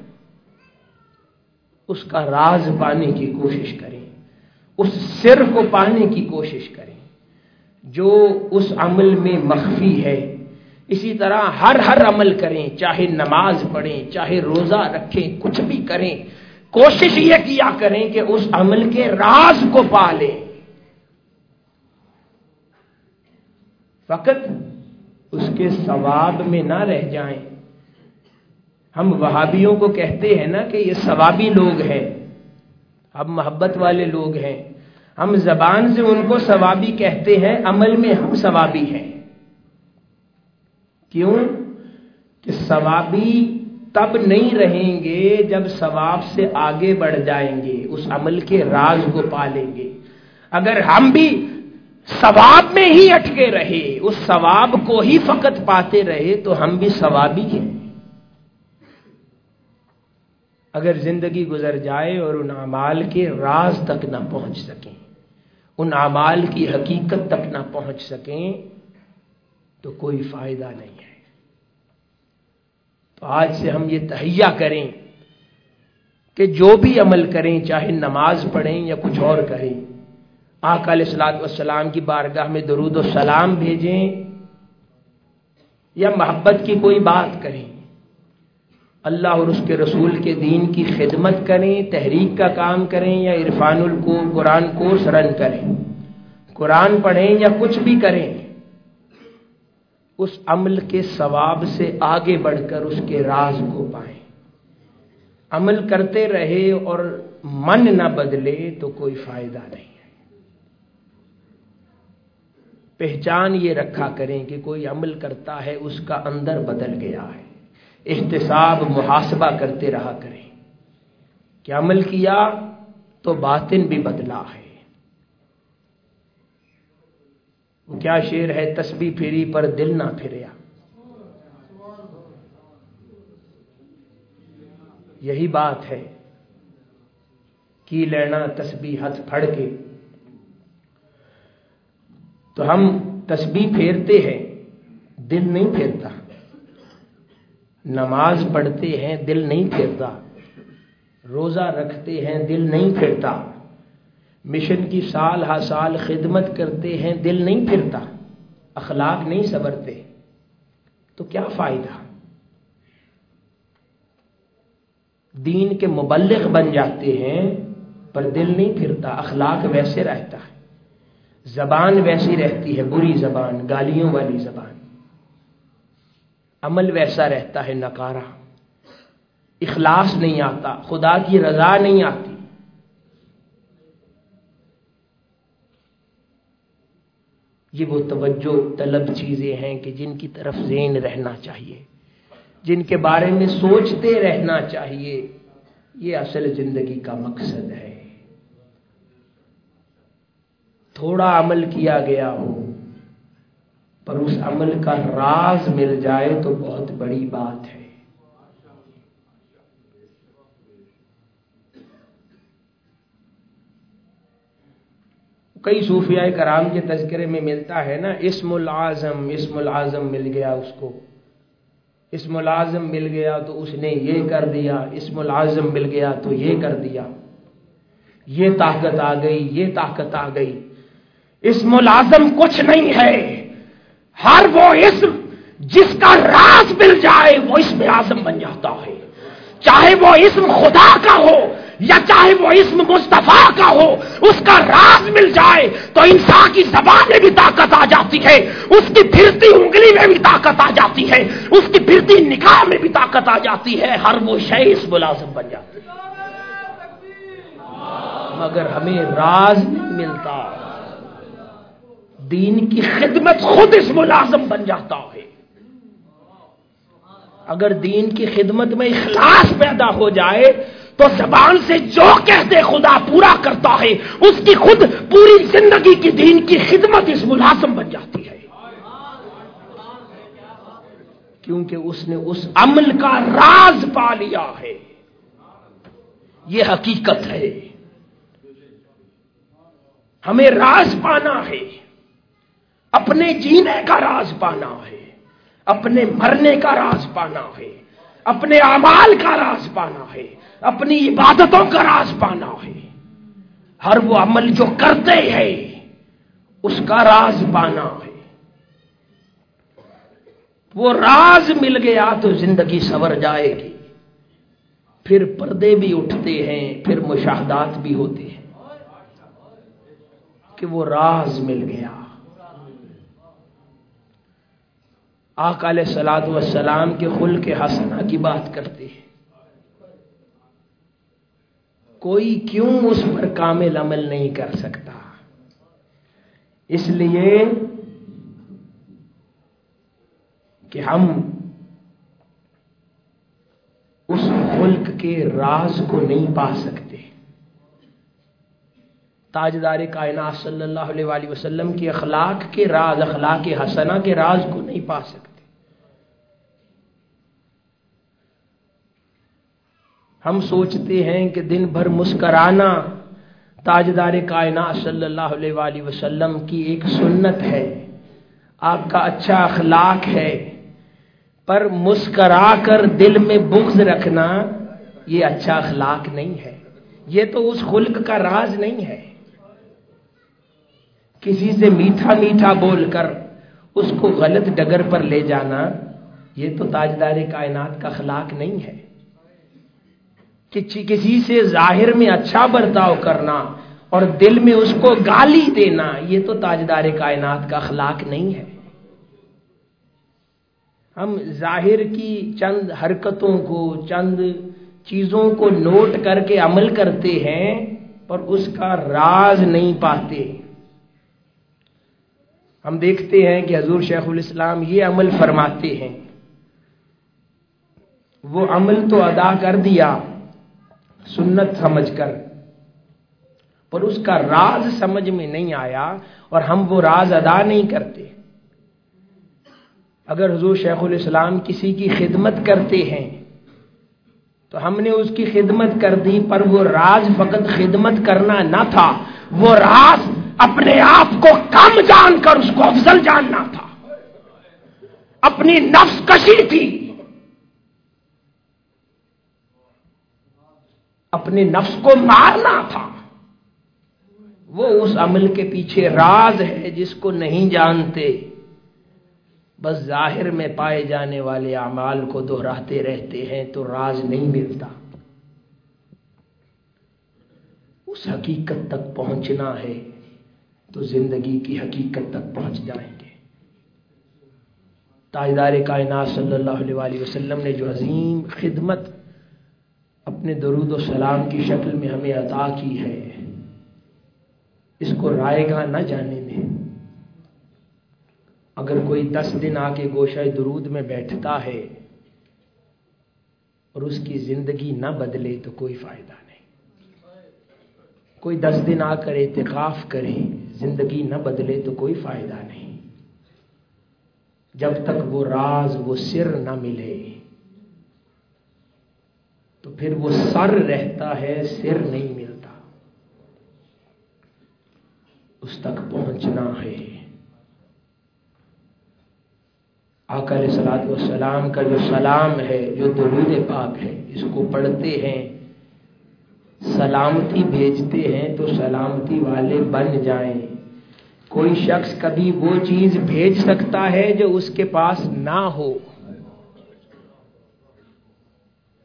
[SPEAKER 1] اس کا راز پانے کی کوشش کریں، اس سر کو پانے کی کوشش کریں۔ جو اس عمل میں مخفی ہے اسی طرح ہر ہر عمل کریں، چاہے نماز پڑھیں، چاہے روزہ رکھیں، کچھ بھی کریں، کوشش یہ کیا کریں کہ اس عمل کے راز کو پا لیں فقط اس کے ثواب میں نہ رہ جائیں۔ ہم وہابیوں کو کہتے ہیں نا کہ یہ ثوابی لوگ ہیں۔ ہم محبت والے لوگ ہیں۔ ہم زبان سے ان کو ثوابی کہتے ہیں، عمل میں ہم ثوابی ہیں۔ کیوں؟ کہ ثوابی تب نہیں رہیں گے جب ثواب سے آگے بڑھ جائیں گے، اس عمل کے راز کو پالیں گے۔ اگر ہم بھی ثواب میں ہی اٹکے رہے، اس ثواب کو ہی فقط پاتے رہے، تو ہم بھی ثوابی ہیں۔ اگر زندگی گزر جائے اور ان اعمال کے راز تک نہ پہنچ سکیں، ان اعمال کی حقیقت تک نہ پہنچ سکیں تو کوئی فائدہ نہیں ہے۔ تو آج سے ہم یہ تہیا کریں کہ جو بھی عمل کریں، چاہے نماز پڑھیں یا کچھ اور کریں، آقا علیہ السلاط والسلام کی بارگاہ میں درود و سلام بھیجیں یا محبت کی کوئی بات کریں۔ اللہ اور اس کے رسول کے دین کی خدمت کریں، تحریک کا کام کریں یا عرفان الکو قرآن کو سرن کریں۔ قرآن پڑھیں یا کچھ بھی کریں۔ اس عمل کے ثواب سے آگے بڑھ کر اس کے راز کو پائیں۔ عمل کرتے رہے اور من نہ بدلے تو کوئی فائدہ نہیں پہچان یہ رکھا کریں کہ کوئی عمل کرتا ہے، اس کا اندر بدل گیا ہے۔ احتساب، محاسبہ کرتے رہا کریں۔ کہ عمل کیا تو باطن بھی بدلا ہے وہ کیا شیر ہے تسبیح پھری پر دل نہ پھریا۔ یہی بات ہے کی لینا تسبیح ہاتھ پھڑ کے۔ تو ہم تسبیح پھیرتے ہیں، دل نہیں پھیرتا۔ نماز پڑھتے ہیں، دل نہیں پھیرتا۔ روزہ رکھتے ہیں، دل نہیں پھیرتا۔ مشن کی سال ہا سال خدمت کرتے ہیں، دل نہیں پھرتا، اخلاق نہیں سبرتے تو کیا فائدہ؟ دین کے مبلغ بن جاتے ہیں، پر دل نہیں پھرتا، اخلاق ویسے رہتا ہے۔ زبان ویسی رہتی ہے، بری زبان، گالیوں والی زبان۔ عمل ویسا رہتا ہے نکارا اخلاص نہیں آتا، خدا کی رضا نہیں آتی۔ یہ وہ توجہ طلب چیزیں ہیں کہ جن کی طرف ذہن رہنا چاہیے، جن کے بارے میں سوچتے رہنا چاہیے، یہ اصل زندگی کا مقصد ہے۔ تھوڑا عمل کیا گیا ہو، پر اس عمل کا راز مل جائے تو بہت بڑی بات ہے۔ کئی صوفیاء کرام کے تذکرے میں ملتا ہے نا، اسم العظم اسم العظم مل گیا اس کو۔ اسم العظم مل گیا تو اس نے یہ کر دیا، اسم العظم مل گیا تو یہ کر دیا۔ یہ طاقت آ گئی، یہ طاقت آ گئی۔ اسم العظم کچھ نہیں ہے۔ ہر وہ اسم جس کا راز مل جائے، وہ اسم اعظم بن جاتا ہے۔ چاہے وہ اسم خدا کا ہو یا چاہے وہ اسم مصطفیٰ کا ہو، اس کا راز مل جائے تو انسان کی زبان میں بھی طاقت آ جاتی ہے، اس کی پھرتی انگلی میں بھی طاقت آ جاتی ہے، اس کی پھرتی نکاح میں بھی طاقت آ جاتی ہے، ہر وہ شے اس ملازم بن جاتی ہے۔ مگر ہمیں راز نہیں ملتا۔ دین کی خدمت خود اس ملازم بن جاتا ہے۔ اگر دین کی خدمت میں اخلاص پیدا ہو جائے تو زبان سے جو کہتے خدا پورا کرتا ہے، اس کی خود پوری زندگی کی دین کی خدمت اس ملازم بن جاتی ہے۔ کیونکہ اس نے اس عمل کا راز پا لیا ہے۔ یہ حقیقت ہے۔ ہمیں راز پانا ہے۔ اپنے جینے کا راز پانا ہے۔ اپنے مرنے کا راز پانا ہے۔ اپنے اعمال کا راز پانا ہے۔ اپنی عبادتوں کا راز پانا ہے۔ ہر وہ عمل جو کرتے ہیں، اس کا راز پانا ہے۔ وہ راز مل گیا تو زندگی سور جائے گی۔ پھر پردے بھی اٹھتے ہیں، پھر مشاہدات بھی ہوتے ہیں۔ کہ وہ راز مل گیا۔ آقا علیہ سلاد وسلام کے خل کے حسنہ کی بات کرتے ہیں۔ کوئی کیوں اس پر کامل عمل نہیں کر سکتا؟ اس لیے کہ ہم اس ملک کے راز کو نہیں پا سکتے۔ تاجدار کائنات صلی اللہ علیہ وآلہ وسلم کی اخلاق کے راز، اخلاق حسنہ کے راز کو نہیں پا سکتے۔ ہم سوچتے ہیں کہ دن بھر مسکرانا تاجدار کائنات صلی اللہ علیہ وآلہ وسلم کی ایک سنت ہے، آپ کا اچھا اخلاق ہے، پر مسکرا کر دل میں بغض رکھنا یہ اچھا اخلاق نہیں ہے۔ یہ تو اس خلق کا راز نہیں ہے۔ کسی سے میٹھا میٹھا بول کر اس کو غلط ڈگر پر لے جانا، یہ تو تاجدار کائنات کا اخلاق نہیں ہے۔ کہ کسی سے ظاہر میں اچھا برتاؤ کرنا اور دل میں اس کو گالی دینا، یہ تو تاجدار کائنات کا اخلاق نہیں ہے۔ ہم ظاہر کی چند حرکتوں کو، چند چیزوں کو نوٹ کر کے عمل کرتے ہیں، پر اس کا راز نہیں پاتے۔ ہم دیکھتے ہیں کہ حضور شیخ الاسلام یہ عمل فرماتے ہیں۔ وہ عمل تو ادا کر دیا۔ سنت سمجھ کر۔ پر اس کا راز سمجھ میں نہیں آیا اور ہم وہ راز ادا نہیں کرتے۔ اگر حضور شیخ الاسلام کسی کی خدمت کرتے ہیں، تو ہم نے اس کی خدمت کر دی، پر وہ راز فقط خدمت کرنا نہ تھا۔ وہ راز اپنے آپ کو کم جان کر اس کو افضل جاننا تھا۔ اپنی نفس کشی تھی۔ اپنے نفس کو مارنا تھا۔ وہ اس عمل کے پیچھے راز ہے جس کو نہیں جانتے۔ بس ظاہر میں پائے جانے والے اعمال کو دہراتے رہتے ہیں تو راز نہیں ملتا۔ اس حقیقت تک پہنچنا ہے تو زندگی کی حقیقت تک پہنچ جائیں گے۔ تاجدار کائنات صلی اللہ علیہ وسلم نے جو عظیم خدمت اپنے درود و سلام کی شکل میں ہمیں عطا کی ہے۔ اس کو رائے گا نہ جانے میں اگر کوئی دس دن آ کے گوشہ درود میں بیٹھتا ہے اور اس کی زندگی نہ بدلے تو کوئی فائدہ نہیں۔ کوئی دس دن آ کر اعتقاف کرے، زندگی نہ بدلے تو کوئی فائدہ نہیں۔ جب تک وہ راز، وہ سر نہ ملے۔ پھر وہ سر رہتا ہے، سر نہیں ملتا۔ اس تک پہنچنا ہے۔ علیہ سلاد والسلام کا جو سلام ہے، جو درود پاک ہے، اس کو پڑھتے ہیں۔ سلامتی بھیجتے ہیں تو سلامتی والے بن جائیں۔ کوئی شخص کبھی وہ چیز بھیج سکتا ہے جو اس کے پاس نہ ہو۔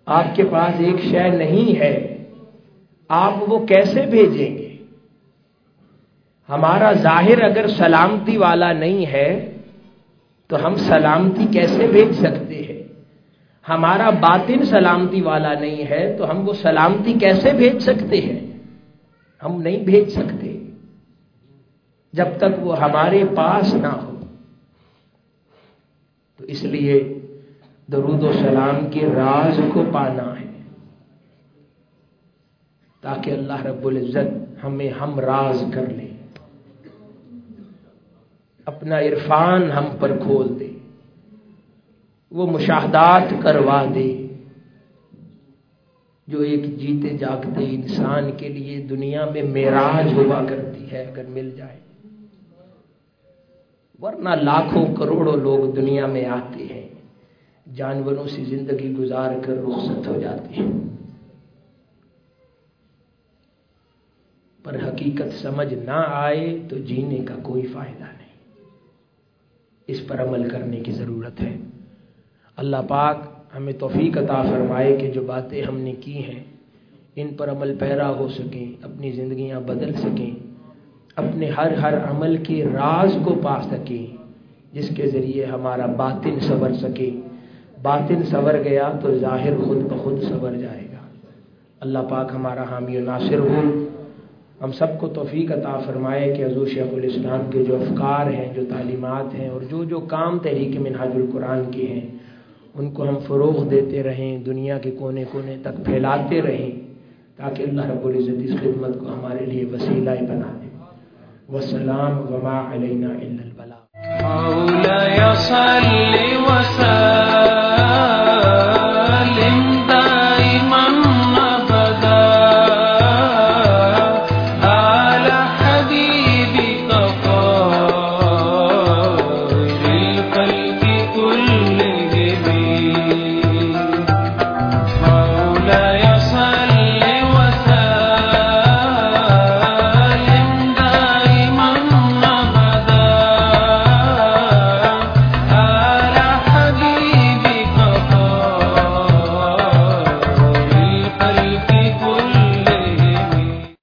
[SPEAKER 1] آپ کے پاس ایک شے نہیں ہے، آپ وہ کیسے بھیجیں گے؟ ہمارا ظاہر اگر سلامتی والا نہیں ہے، تو ہم سلامتی کیسے بھیج سکتے ہیں؟ ہمارا باطن سلامتی والا نہیں ہے، تو ہم وہ سلامتی کیسے بھیج سکتے ہیں؟ ہم نہیں بھیج سکتے۔ جب تک وہ ہمارے پاس نہ ہو۔ تو اس لیے درود و سلام کے راز کو پانا ہے۔ تاکہ اللہ رب العزت ہمیں ہم راز کر لیں اپنا عرفان ہم پر کھول دے۔ وہ مشاہدات کروا دے۔ جو ایک جیتے جاگتے انسان کے لیے دنیا میں میراج ہوا کرتی ہے اگر مل جائے۔ ورنہ لاکھوں کروڑوں لوگ دنیا میں آتے ہیں۔ جانوروں سے زندگی گزار کر رخصت ہو جاتے ہیں۔ پر حقیقت سمجھ نہ آئے تو جینے کا کوئی فائدہ نہیں۔ اس پر عمل کرنے کی ضرورت ہے۔ اللہ پاک ہمیں توفیق عطا فرمائے کہ جو باتیں ہم نے کی ہیں، ان پر عمل پیرا ہو سکیں، اپنی زندگیاں بدل سکیں، اپنے ہر ہر عمل کے راز کو پا سکیں، جس کے ذریعے ہمارا باطن سنور سکے۔ باطن سنور گیا تو ظاہر خود بخود سنور جائے گا۔ اللہ پاک ہمارا حامی و ناصر ہو ہم سب کو توفیق عطا فرمائے کہ حضور شیخ الاسلام کے جو افکار ہیں، جو تعلیمات ہیں اور جو جو کام تحریک منہاج القرآن کے ہیں، ان کو ہم فروغ دیتے رہیں، دنیا کے کونے کونے تک پھیلاتے رہیں تاکہ اللہ رب العزت اس خدمت کو ہمارے لیے وسیلہ بنا دے۔ وسلام وما علینا مولا صل وسلم.